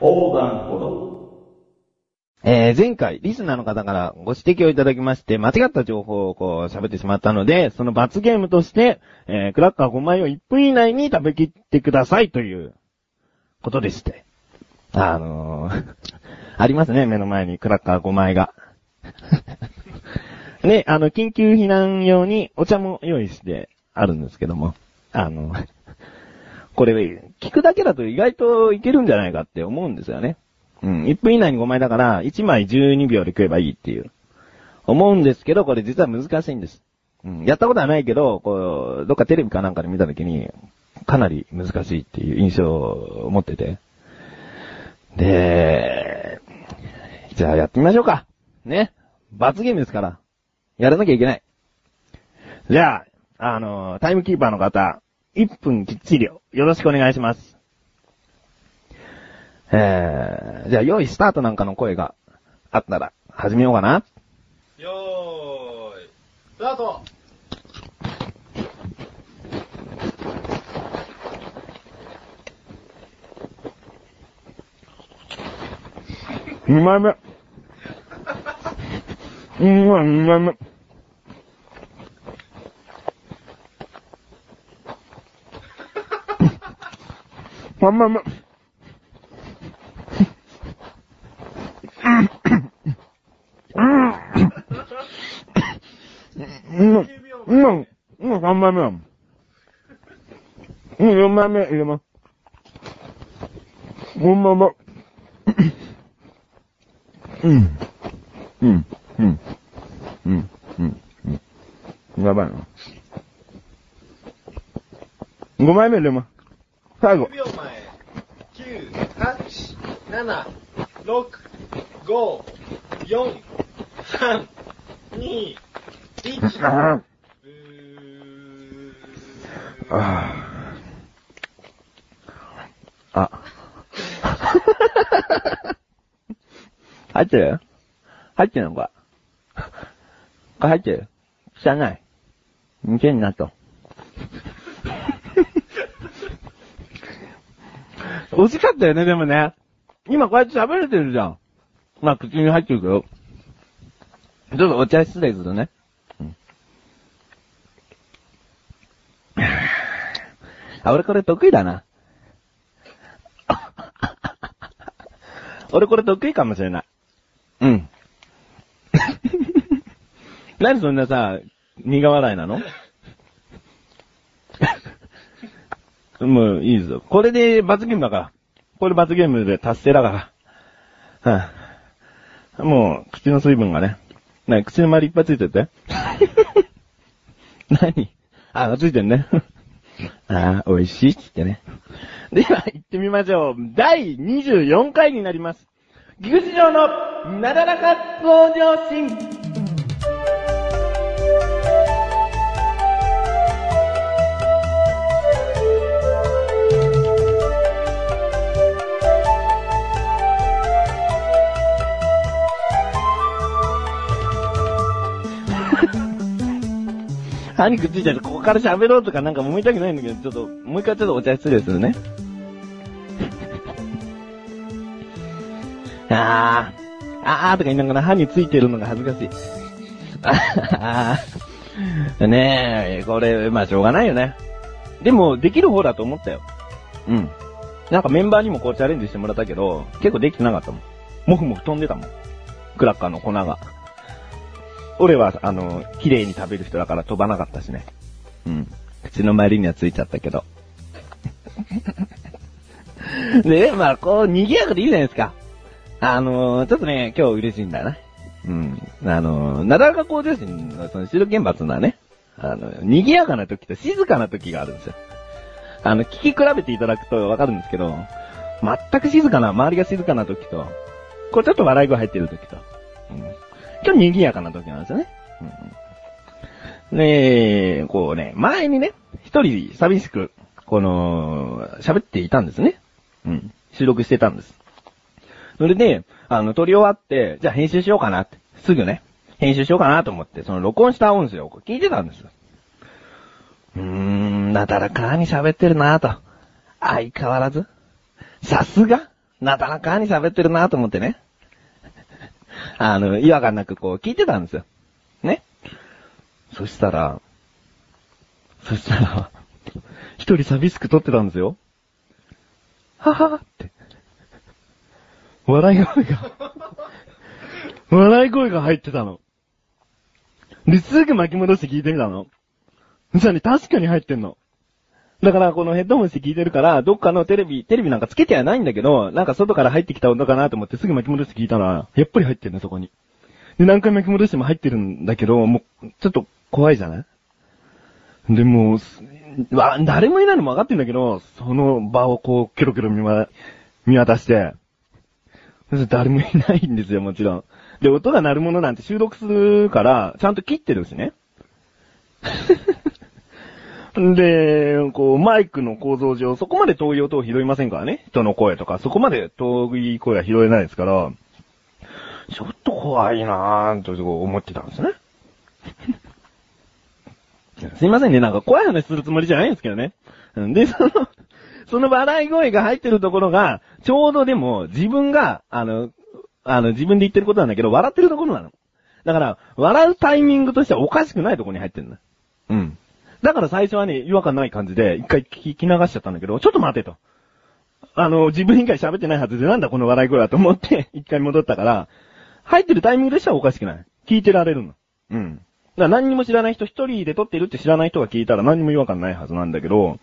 横断歩道。えー、前回、リスナーの方からご指摘をいただきまして、間違った情報をこう喋ってしまったので、その罰ゲームとして、えー、クラッカー5枚を1分以内に食べきってくださいという、ことでして。あのー、ありますね、目の前にクラッカー5枚が。ね、あの、緊急避難用にお茶も用意してあるんですけども、あの、これ、聞くだけだと意外といけるんじゃないかって思うんですよね。うん、1分以内に5枚だから、1枚12秒で食えばいいっていう。思うんですけど、これ実は難しいんです。うん、やったことはないけど、こう、どっかテレビかなんかで見たときに、かなり難しいっていう印象を持ってて。で、じゃあやってみましょうか。ね。罰ゲームですから。やらなきゃいけない。じゃあ、あのタイムキーパーの方、1分きっちりよろしくお願いします。えー、じゃあ、用意スタートなんかの声があったら、始めようかな。よーい、スタート2枚目。うん、まい、2枚目。3枚目。うん、うん、うん、うん、3枚目だもん。うん、4枚目入れます。4枚目。うん。うん。うん。うん。うん。うん。やばいな。5枚目入れます。最後。10。秒前。9、8、7、6、5、4、3、2、1。ああ。あ。入ってる入ってるのかこれ入ってる汚い。店になった。惜しかったよね、でもね。今こうやって喋れてるじゃん。まあ、口に入ってるけど。ちょっとお茶失礼するね。うんあ、俺これ得意だな。俺これ得意かもしれない。うん。何そんなさ、苦笑いなの？もういいぞ。これで罰ゲームだから。これ罰ゲームで達成だから。はあ、もう、口の水分がね。な口の周りいっぱいついてて。何？あ、ついてんね。あー、美味しいっつってね。では、行ってみましょう。第24回になります。岐阜市場のなだらか向上心。歯にくっついてる。ここから喋ろうとかなんか思いたくないんだけど、ちょっと、もう一回ちょっとお茶失礼するね。あー、あーとか言いながら歯についてるのが恥ずかしい。あー、ねえ、これ、まあしょうがないよね。でも、できる方だと思ったよ。うん。なんかメンバーにもこうチャレンジしてもらったけど、結構できてなかったもん。もふもふ飛んでたもん。クラッカーの粉が。俺は、あの、綺麗に食べる人だから飛ばなかったしね。うん。口の周りにはついちゃったけど。で、まあ、こう、賑やかでいいじゃないですか。あのー、ちょっとね、今日嬉しいんだな。うん。あのー、なだらか向上心のその白原発のはね、あの、賑やかな時と静かな時があるんですよ。あの、聞き比べていただくとわかるんですけど、全く静かな、周りが静かな時と、こうちょっと笑い声入ってる時と、うん。今日賑やかな時なんですよね。うん、で、こうね、前にね、一人寂しく、この、喋っていたんですね。うん。収録してたんです。それで、あの、撮り終わって、じゃあ編集しようかなって、すぐね、編集しようかなと思って、その録音した音声を聞いてたんです。うーん、なだらかに喋ってるなぁと。相変わらず。さすがなだらかに喋ってるなと思ってね。あの、違和感なくこう聞いてたんですよ。ね。そしたら、そしたら、一人寂しく撮ってたんですよ。ははって。笑い声が、笑い声が入ってたの。で、すぐ巻き戻して聞いてみたの。そしたらね、確かに入ってんの。だから、このヘッドホンして聞いてるから、どっかのテレビ、テレビなんかつけてはないんだけど、なんか外から入ってきた音かなと思ってすぐ巻き戻して聞いたら、やっぱり入ってんね、そこに。で、何回巻き戻しても入ってるんだけど、もう、ちょっと怖いじゃない？で、も、わ、誰もいないのも分かってんだけど、その場をこう、キョロキョロ見ま、見渡、して誰もいないんですよ、もちろん。で、音が鳴るものなんて収録するから、ちゃんと切ってるしね。で、こう、マイクの構造上、そこまで遠い音を拾いませんからね。人の声とか、そこまで遠い声は拾えないですから、ちょっと怖いなぁ、と思ってたんですね。すいませんね、なんか怖い話するつもりじゃないんですけどね。うんで、その、その笑い声が入ってるところが、ちょうどでも自分が、あの、あの、自分で言ってることなんだけど、笑ってるところなの。だから、笑うタイミングとしてはおかしくないところに入ってるんだ。うん。だから最初はね、違和感ない感じで、一回聞き流しちゃったんだけど、ちょっと待てと。あの、自分以外喋ってないはずでなんだこの笑い声はと思って、一回戻ったから、入ってるタイミングとしてはおかしくない。聞いてられるの。うん。だから何にも知らない人、一人で撮ってるって知らない人が聞いたら何にも違和感ないはずなんだけど、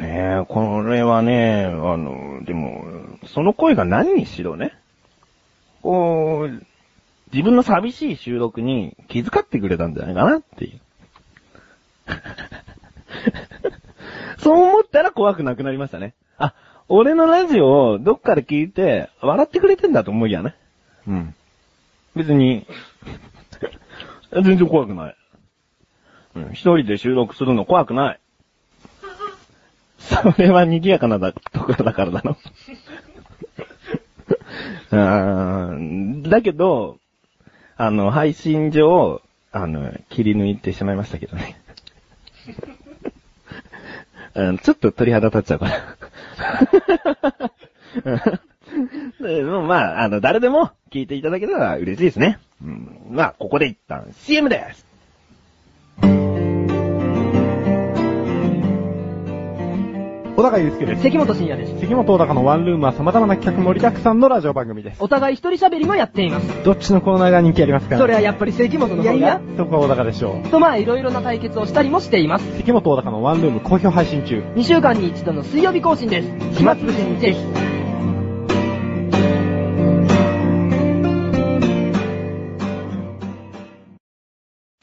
ねえ、これはね、あの、でも、その声が何にしろね、こう、自分の寂しい収録に気遣ってくれたんじゃないかなっていう。そう思ったら怖くなくなりましたね。あ、俺のラジオをどっかで聞いて、笑ってくれてんだと思いやね。うん。別に、全然怖くない。うん、一人で収録するの怖くない。それは賑やかなだところだからだろ。だけど、あの、配信上、あの、切り抜いてしまいましたけどね。うんちょっと鳥肌立っちゃうから。でもまあ、あの、誰でも聞いていただけたら嬉しいですね。うん、まあ、ここで一旦 CM です。小高祐介です。関本慎也です。関本小高のワンルームは様々な企画盛りだくさんのラジオ番組です。お互い一人喋りもやっています。どっちのコーナーが人気ありますか？それはやっぱり関本の方が、そこは小高でしょう？とまあいろいろな対決をしたりもしています。関本小高のワンルーム好評配信中。2週間に一度の水曜日更新です。暇つぶしにぜひ。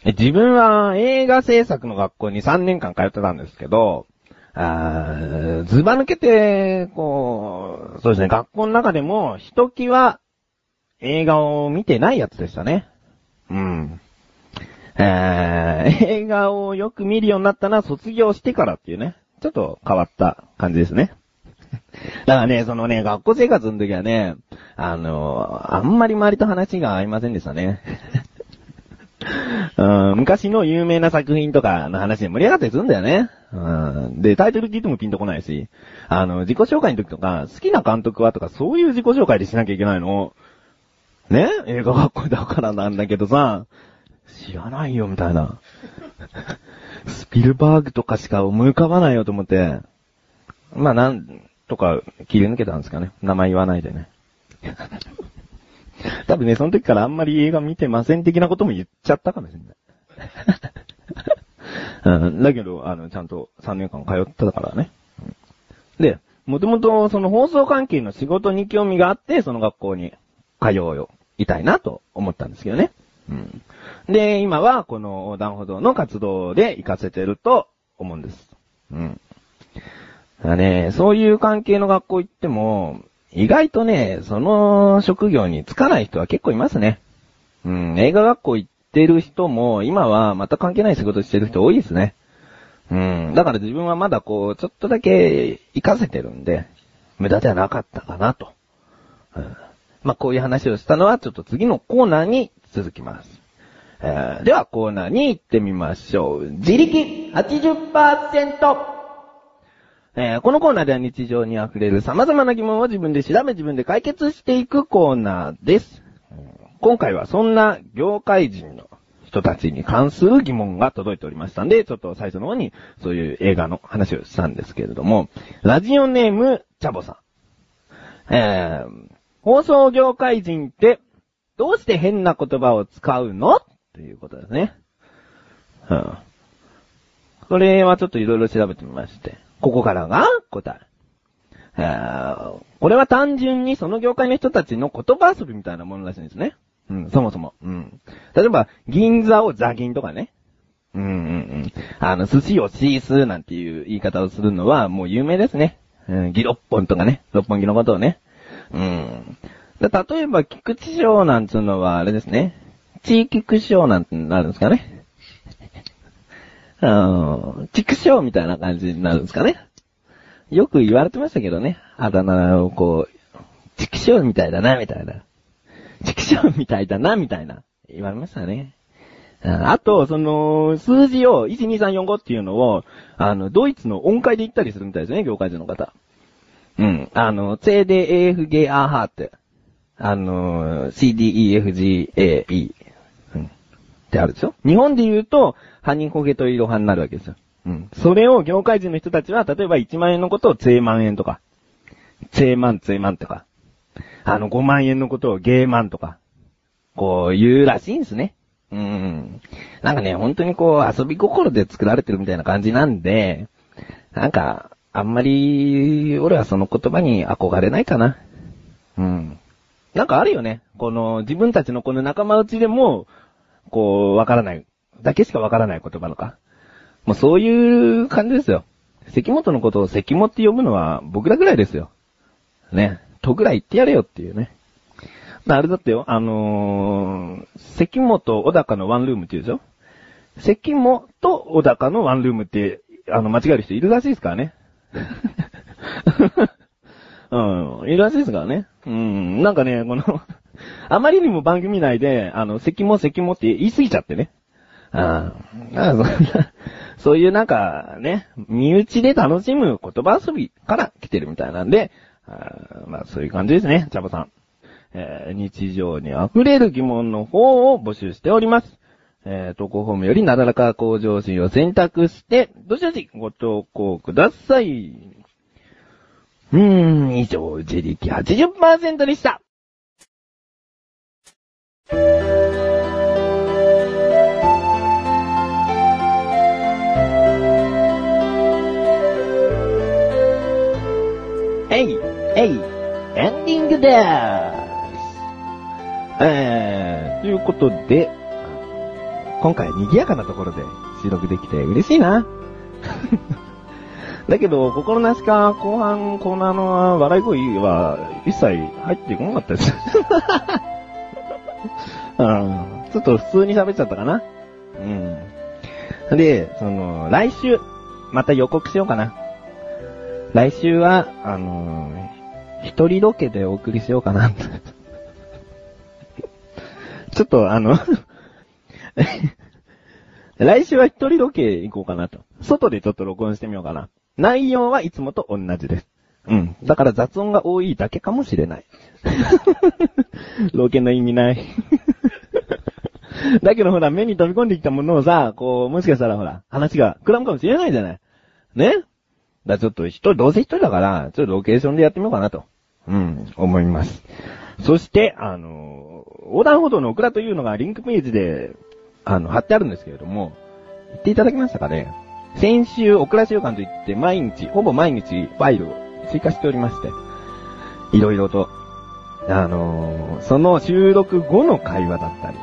え自分は映画制作の学校に3年間通ってたんですけど、あーズバ抜けて、こう、そうですね、学校の中でも、ひときわ映画を見てないやつでしたね。うん。えー、映画をよく見るようになったのは卒業してからっていうね、ちょっと変わった感じですね。だからね、そのね、学校生活の時はね、あの、あんまり周りと話が合いませんでしたね。うん昔の有名な作品とかの話で盛り上がったりするんだよね。うんで、タイトル聞いてもピンとこないし、あの、自己紹介の時とか、好きな監督はとか、そういう自己紹介でしなきゃいけないの。ね？映画学校だからなんだけどさ、知らないよ、みたいな。スピルバーグとかしか思い浮かばないよと思って、まあ、なんとか切り抜けたんですかね。名前言わないでね。多分ね、その時からあんまり映画見てません的なことも言っちゃったかもしれない。うん、だけど、あの、ちゃんと3年間通ってたからね。うんで、もともとその放送関係の仕事に興味があって、その学校に通うよ、いたいなと思ったんですけどね。うん。で、今はこの横断歩道の活動で行かせてると思うんです。うん。だからね、そういう関係の学校行っても、意外とね、その職業に就かない人は結構いますね。うん、映画学校行ってる人も、今はまた関係ない仕事してる人多いですね。うん、だから自分はまだこう、ちょっとだけ活かせてるんで、無駄ではなかったかなと。うん、まあ、こういう話をしたのは、ちょっと次のコーナーに続きます。えーではコーナーに行ってみましょう。自力 80%! えーこのコーナーでは日常に溢れる様々な疑問を自分で調べ自分で解決していくコーナーです。今回はそんな業界人の人たちに関する疑問が届いておりましたんで、ちょっと最初の方にそういう映画の話をしたんですけれども、ラジオネーム、チャボさん。えー、放送業界人って、どうして変な言葉を使うの？ということですね。うん。これはちょっといろいろ調べてみまして、ここからが答え。これは単純にその業界の人たちの言葉遊びみたいなものらしいんですね。うん、そもそも。うん。例えば、銀座をザ銀とかね。うんうんうん。あの、寿司をシースーなんていう言い方をするのはもう有名ですね。うん、ギロッポンとかね。六本木のことをね。うん。例えば、菊池賞なんつうのはあれですね。地域区賞なんてなるんですかね。うん、畜生みたいな感じになるんですかね。よく言われてましたけどね。あだ名をこう、畜生みたいだな、みたいな。畜生みたいだな、みたいな。言われましたね。あと、その、数字を、12345っていうのを、あの、ドイツの音階で言ったりするみたいですね、業界人の方。うん。あの、C で A, F, G, A, H って。あの、C, D, E, F, G, A, E。ってあるでしょ？日本で言うと、ハニコゲとイロハになるわけですよ。うん。それを業界人の人たちは、例えば1万円のことを税万円とか、税万税万とか、あの5万円のことをゲーマンとか、こう言うらしいんですね。うん。なんかね、本当にこう遊び心で作られてるみたいな感じなんで、なんか、あんまり、俺はその言葉に憧れないかな。うん。なんかあるよね。この、自分たちのこの仲間内でも、こう、わからない。だけしかわからない言葉とか。もうそういう感じですよ。関本のことを関本って呼ぶのは僕らぐらいですよ。ね。とぐらい言ってやれよっていうね。あれだってよ、あのー、関本小高のワンルームって言うでしょ？関本小高のワンルームって、あの、間違える人いるらしいですからね。うん、いるらしいですからね。うん、なんかね、この、あまりにも番組内で、あの、関も関もって言い過ぎちゃってね。ああ、そんなそういうなんかね、身内で楽しむ言葉遊びから来てるみたいなんで、あまあそういう感じですね、チャボさん。えー日常に溢れる疑問の方を募集しております。えー投稿フォームよりなだらか向上心を選択して、どしどしご投稿ください。うーん、以上、自力80%でした。えい、えい、エンディングでーす。えー、ということで、今回賑やかなところで収録できて嬉しいな。だけど、心なしか後半コーナーの笑い声は一切入ってこなかったです。うん、ちょっと普通に喋っちゃったかな。うん。で、その、来週、また予告しようかな。来週は、あのー一人ロケでお送りしようかな。ちょっとあの、来週は一人ロケ行こうかなと。外でちょっと録音してみようかな。内容はいつもと同じです。うん。だから雑音が多いだけかもしれない。ロケの意味ない。だけどほら、目に飛び込んできたものをさ、こう、もしかしたらほら、話が膨らむかもしれないじゃない。ね？だちょっと一人、どうせ一人だから、ちょっとロケーションでやってみようかなと。うん、思います。そして、あの、横断歩道のオクラというのがリンクページで、あの、貼ってあるんですけれども、言っていただけましたかね？先週、オクラ週間といって、毎日、ほぼ毎日、ファイルを追加しておりまして、いろいろと、あのその収録後の会話だったり、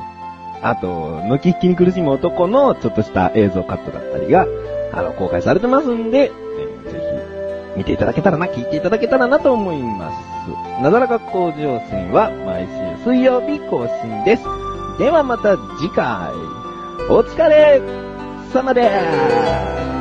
あと、抜き引きに苦しむ男のちょっとした映像カットだったりが、あの、公開されてますんで、えーぜひ、見ていただけたらな、聞いていただけたらなと思います。なだらか向上心は毎週水曜日更新です。ではまた次回、お疲れ様です